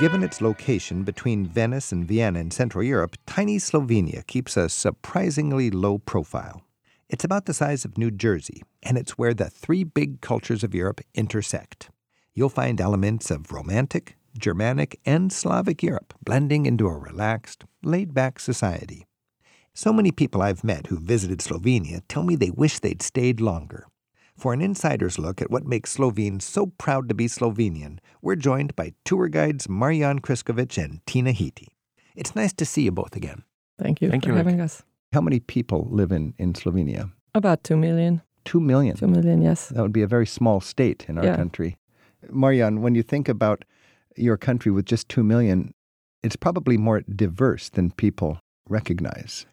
Given its location between Venice and Vienna in Central Europe, tiny Slovenia keeps a surprisingly low profile. It's about the size of New Jersey, and it's where the three big cultures of Europe intersect. You'll find elements of Romantic, Germanic, and Slavic Europe blending into a relaxed, laid back society. So many people I've met who visited Slovenia tell me they wish they'd stayed longer. For an insider's look at what makes Slovenes so proud to be Slovenian, we're joined by tour guides Marian Kriskovic and Tina Hiti. It's nice to see you both again. Thank you Thank for you, Rick. having us. How many people live in, in Slovenia? About 2 million. Two million. 2 million, yes. That would be a very small state in our Yeah. country. Marian, when you think about your country with just two million, it's probably more diverse than people recognize.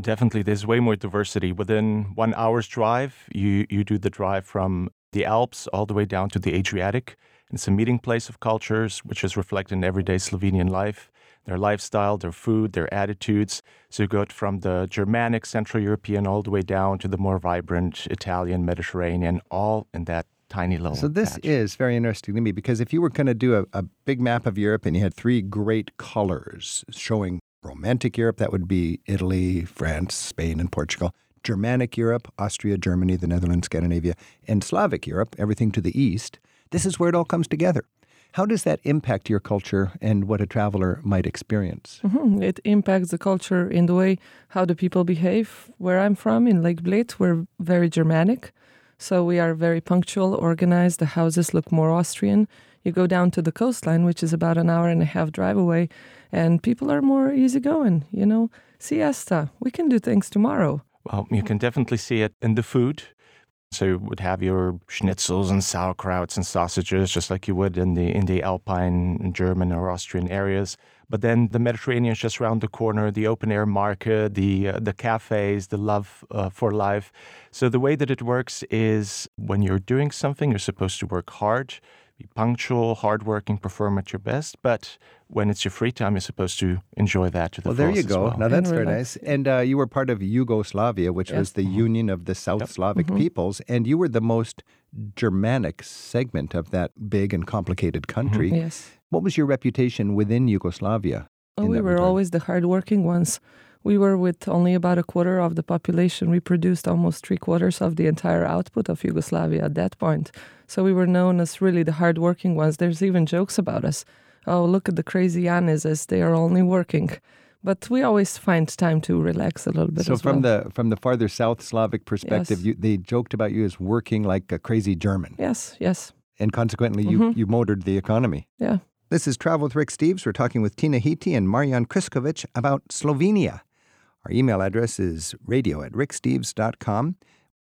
Definitely, there's way more diversity. Within one hour's drive, you, you do the drive from the Alps all the way down to the Adriatic. It's a meeting place of cultures, which is reflected in everyday Slovenian life, their lifestyle, their food, their attitudes. So you go from the Germanic, Central European, all the way down to the more vibrant Italian, Mediterranean, all in that tiny little. So this patch. is very interesting to me because if you were going to do a, a big map of Europe and you had three great colors showing Romantic Europe, that would be Italy, France, Spain, and Portugal. Germanic Europe, Austria, Germany, the Netherlands, Scandinavia, and Slavic Europe, everything to the east. This is where it all comes together. How does that impact your culture and what a traveler might experience? Mhm. It impacts the culture in the way how the people behave. Where I'm from, in Lake Bled, we're very Germanic. So we are very punctual, organized. The houses look more Austrian. You go down to the coastline, which is about an hour and a half drive away, and people are more easygoing. You know, siesta. We can do things tomorrow. Well, you can definitely see it in the food. So you would have your schnitzels and sauerkrauts and sausages, just like you would in the in the Alpine German or Austrian areas. But then the Mediterranean is just around the corner. The open air market, the uh, the cafes, the love uh, for life. So the way that it works is when you're doing something, you're supposed to work hard, be punctual, hardworking, perform at your best. But when it's your free time, you're supposed to enjoy that to the Well, there you go. well. Now that's very nice. And uh, you were part of Yugoslavia, which was Yes. the union of the South Yep. Slavic Mhm. peoples, and you were the most Germanic segment of that big and complicated country. Yes. What was your reputation within Yugoslavia? Oh, in we were regard? always the hardworking ones. We were with only about a quarter of the population. We produced almost three quarters of the entire output of Yugoslavia at that point. So we were known as really the hardworking ones. There's even jokes about us. Oh, look at the crazy Yanis as they are only working. But we always find time to relax a little bit So from well. the from the farther South Slavic perspective, Yes. you, they joked about you as working like a crazy German, yes, yes. and consequently, you Mhm. you motored the economy. Yeah. This is Travel with Rick Steves. We're talking with Tina Hiti and Marian Kriskovic about Slovenia. Our email address is radio at ricksteves.com.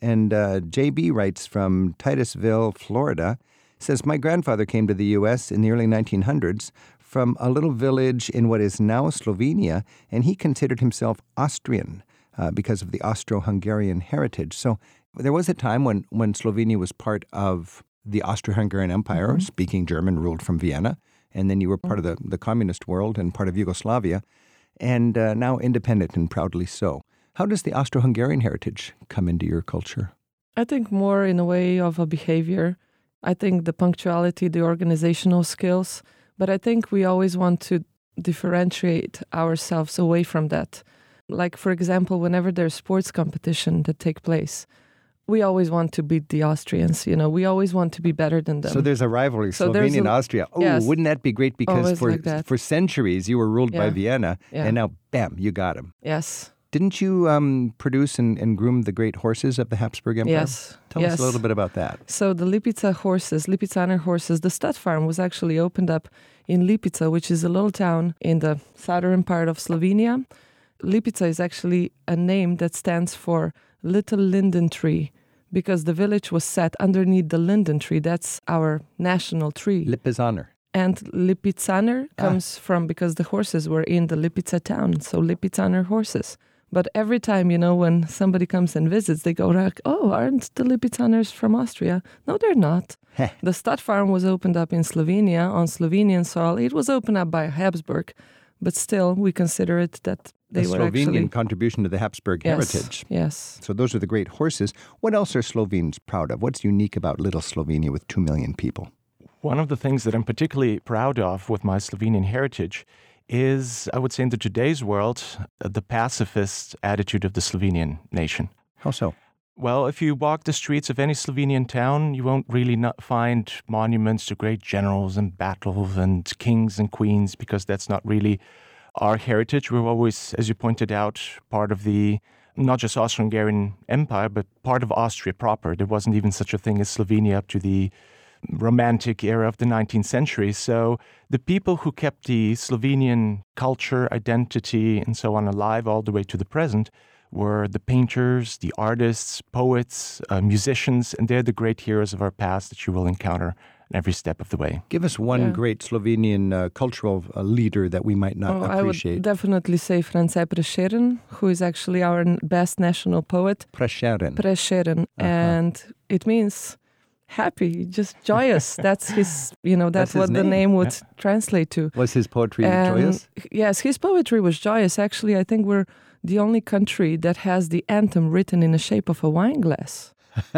And uh, JB writes from Titusville, Florida, says, My grandfather came to the U.S. in the early 1900s from a little village in what is now Slovenia, and he considered himself Austrian uh, because of the Austro-Hungarian heritage. So there was a time when, when Slovenia was part of the Austro-Hungarian Empire, speaking German, ruled from Vienna, and then you were part of the, the communist world and part of Yugoslavia, and uh, now independent and proudly so. How does the Austro-Hungarian heritage come into your culture? I think more in a way of a behavior. I think the punctuality, the organizational skills, but I think we always want to differentiate ourselves away from that. Like for example, whenever there's sports competition that take place, we always want to beat the Austrians, you know, we always want to be better than them. So there's a rivalry, So Slovenia and Austria. Oh, yes. wouldn't that be great? Because for like for centuries you were ruled by Vienna, Yeah. and now, bam, you got him. yes. Didn't you um, produce and, and groom the great horses of the Habsburg Empire? Yes. Tell yes. us a little bit about that. So the Lipica horses, Lipizzaner horses, the stud farm was actually opened up in Lipica, which is a little town in the southern part of Slovenia. Lipica is actually a name that stands for little linden tree because the village was set underneath the linden tree. That's our national tree. Lip is honor. and Lipizzaner Ah. comes from because the horses were in the Lipica town, so Lipizzaner horses. But every time, you know, when somebody comes and visits, they go like, "Oh, aren't the Lipizzaners from Austria?" No, they're not. The stud farm was opened up in Slovenia on Slovenian soil. It was opened up by Habsburg, but still, we consider it that they the were Slovenian actually contribution to the Habsburg yes, heritage. Yes. So those are the great horses. What else are Slovenes proud of? What's unique about little Slovenia with two million people? One of the things that I'm particularly proud of with my Slovenian heritage is, I would say, in the today's world, the pacifist attitude of the Slovenian nation. How so? Well, if you walk the streets of any Slovenian town, you won't really find monuments to great generals and battles and kings and queens because that's not really our heritage. We're always, as you pointed out, part of the not just Austro-Hungarian Empire, but part of Austria proper. There wasn't even such a thing as Slovenia up to the romantic era of the 19th century. So the people who kept the Slovenian culture, identity, and so on alive all the way to the present were the painters, the artists, poets, uh, musicians, and they're the great heroes of our past that you will encounter every step of the way. Give us one Yeah. great Slovenian uh, cultural uh, leader that we might not Oh, I appreciate. would definitely say France Prešeren, who is actually our best national poet. Prešeren. Prešeren, Uh-huh. and it means happy, just joyous. that's his, you know, That's that's, his what the name, name would translate to. Was his poetry And joyous? Yes, his poetry was joyous. Actually, I think we're the only country that has the anthem written in the shape of a wine glass.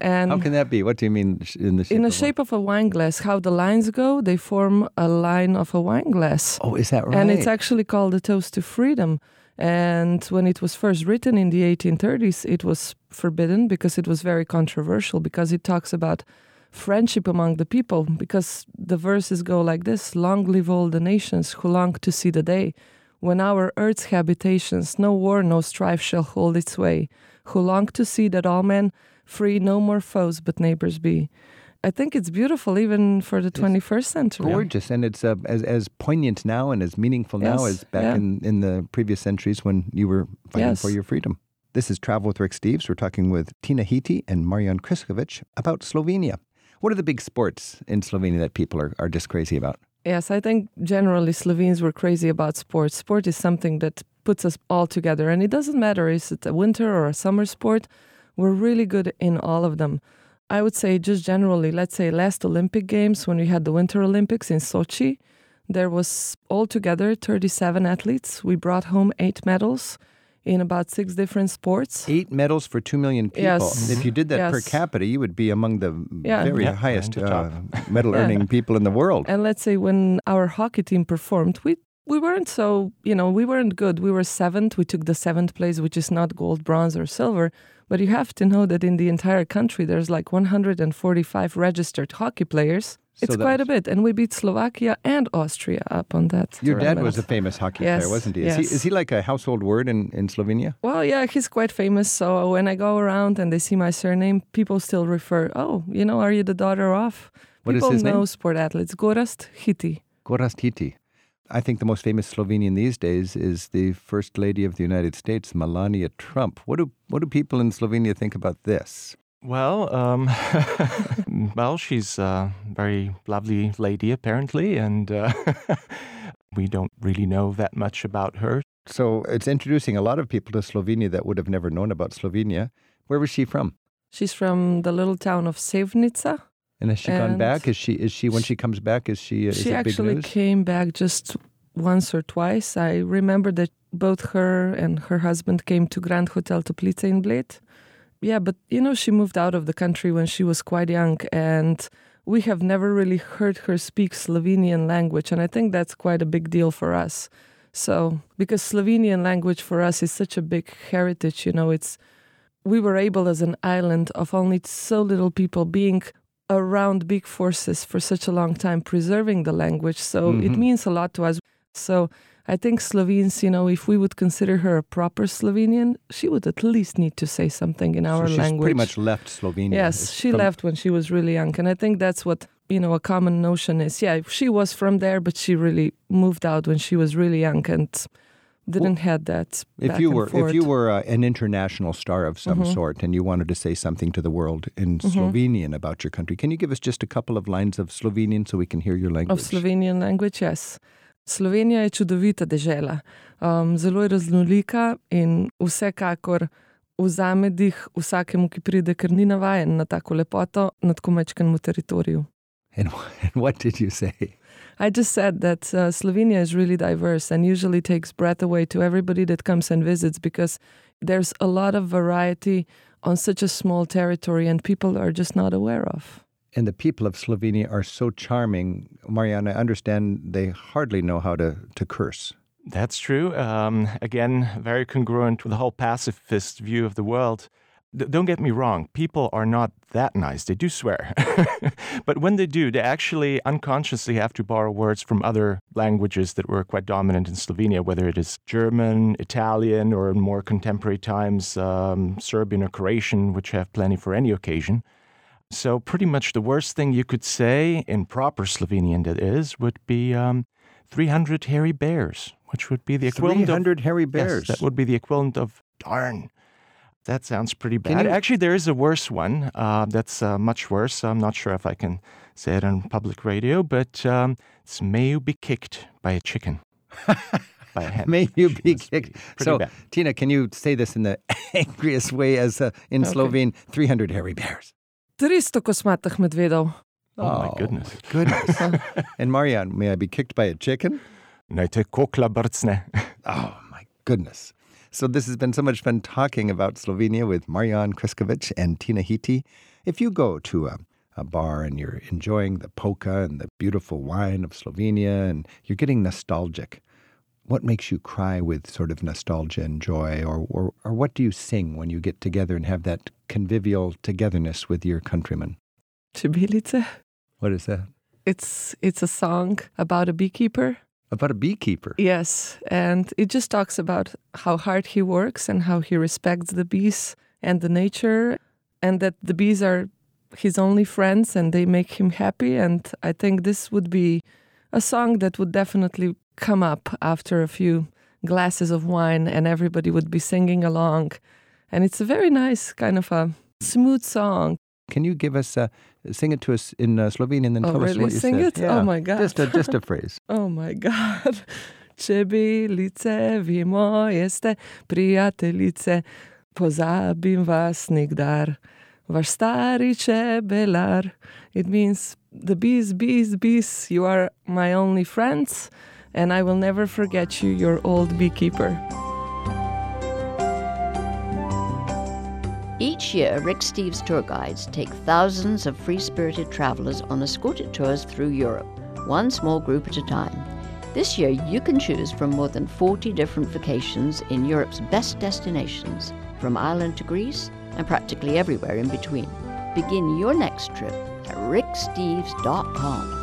and How can that be? What do you mean in the shape in the of a- shape of a wine glass, how the lines go, they form a line of a wine glass. Oh, is that right? And it's actually called a toast to freedom. And when it was first written in the 1830s, it was forbidden because it was very controversial because it talks about friendship among the people. Because the verses go like this Long live all the nations who long to see the day when our earth's habitations no war, no strife shall hold its way, who long to see that all men free, no more foes but neighbors be. I think it's beautiful even for the 21st century. gorgeous, and it's uh, as as poignant now and as meaningful now as back yeah. in in the previous centuries when you were fighting for your freedom. This is Travel with Rick Steves. We're talking with Tina Hiti and Marian Kriskovic about Slovenia. What are the big sports in Slovenia that people are, are just crazy about? Yes, I think generally Slovenes were crazy about sports. Sport is something that puts us all together, and it doesn't matter is it a winter or a summer sport. We're really good in all of them. I would say just generally, let's say last Olympic Games when we had the Winter Olympics in Sochi, there was altogether 37 athletes. We brought home eight medals in about six different sports. Eight medals for two million people. Yes. If you did that per capita, you would be among the Yeah. very Yeah, highest uh, medal earning people in the world. And let's say when our hockey team performed, we we weren't so you know we weren't good. We were seventh. We took the seventh place, which is not gold, bronze, or silver. But you have to know that in the entire country, there's like 145 registered hockey players. So It's quite a bit, and we beat Slovakia and Austria up on that. Your dad was a famous hockey Yes, player, wasn't he? Is, he? yes. is he like a household word in, in Slovenia? Well, yeah, he's quite famous. So when I go around and they see my surname, people still refer, "Oh, you know, are you the daughter of?" What is people his name? know sport athletes. Gorazd Hiti. Gorazd Hiti. I think the most famous Slovenian these days is the First Lady of the United States, Melania Trump. What do what do people in Slovenia think about this? Well, um, well, she's a very lovely lady, apparently, and uh, we don't really know that much about her. So it's introducing a lot of people to Slovenia that would have never known about Slovenia. Where was she from? She's from the little town of Sevnica. And has she gone back? Is she is she when she comes back? Is she is she it big actually news? came back just once or twice. I remember that both her and her husband came to Grand Hotel Toplice in Bled. Yeah, but you know, she moved out of the country when she was quite young, and we have never really heard her speak Slovenian language, and I think that's quite a big deal for us. So, because Slovenian language for us is such a big heritage, you know, it's we were able as an island of only so little people being around big forces for such a long time preserving the language so it Mhm. means a lot to us so i think slovenes you know if we would consider her a proper slovenian she would at least need to say something in our so she's language pretty much left Slovenia. yes It's she left when she was really young and i think that's what you know a common notion is yeah she was from there but she really moved out when she was really young and didn't had that If you were if you were uh, an international star of some Mhm. sort and you wanted to say something to the world in Mhm. Slovenian about your country, can you give us just a couple of lines of Slovenian so we can hear your language? Of Slovenian language, yes. Slovenija je čudovita dežela, um, zelo je raznolika in vsekakor vzame dih vsakemu, ki pride, ker ni navajen na tako lepoto na tako majčkenem teritoriju. And, and what did you say? I just said that uh, Slovenia is really diverse and usually takes breath away to everybody that comes and visits because there's a lot of variety on such a small territory and people are just not aware of. And the people of Slovenia are so charming. Marianne, I understand they hardly know how to, to curse. That's true. Um, again, very congruent with the whole pacifist view of the world. D- don't get me wrong, people are not that nice. They do swear. but when they do, they actually unconsciously have to borrow words from other languages that were quite dominant in Slovenia, whether it is German, Italian, or in more contemporary times, um, Serbian or Croatian, which have plenty for any occasion. So, pretty much the worst thing you could say in proper Slovenian, that is, would be um, 300 hairy bears, which would be the equivalent 300 of. hairy bears. Yes, that would be the equivalent of darn. That sounds pretty bad. you- Actually, there is a worse one uh, that's uh, much worse. I'm not sure if I can say it on public radio, but um, it's may you be kicked by a chicken. by a hen. May you be kicked. Pretty so, bad. Tina, can you say this in the angriest way as uh, in Okay. Slovene? 300 hairy bears. 300 kosmatih medvedov. Oh, my oh, goodness. Goodness. and Marianne, may I be kicked by a chicken? Naj te kokla brcne. Oh, my goodness. So, this has been so much fun talking about Slovenia with Marian Kriskovic and Tina Hiti. If you go to a, a bar and you're enjoying the polka and the beautiful wine of Slovenia and you're getting nostalgic, what makes you cry with sort of nostalgia and joy? Or, or, or what do you sing when you get together and have that convivial togetherness with your countrymen? Čebelice. What is that? It's it's a song about a beekeeper. About a beekeeper. Yes, and it just talks about how hard he works and how he respects the bees and the nature, and that the bees are his only friends and they make him happy. And I think this would be a song that would definitely come up after a few glasses of wine, and everybody would be singing along. And it's a very nice kind of a smooth song. Can you give us, uh, sing it to us in uh, Slovenian and then Oh, tell us what you Sing said? it? Oh, my God. Just a, just a phrase. Oh my god. Čebelice, vi moje ste, prijateljice, pozabim vas nikdar. Vaš stari čebelar. It means the bees, bees, bees, you are my only friends, and I will never forget you, your old beekeeper. Each year, Rick Steves tour guides take thousands of free spirited travelers on escorted tours through Europe, one small group at a time. This year, you can choose from more than 40 different vacations in Europe's best destinations, from Ireland to Greece and practically everywhere in between. Begin your next trip at ricksteves.com.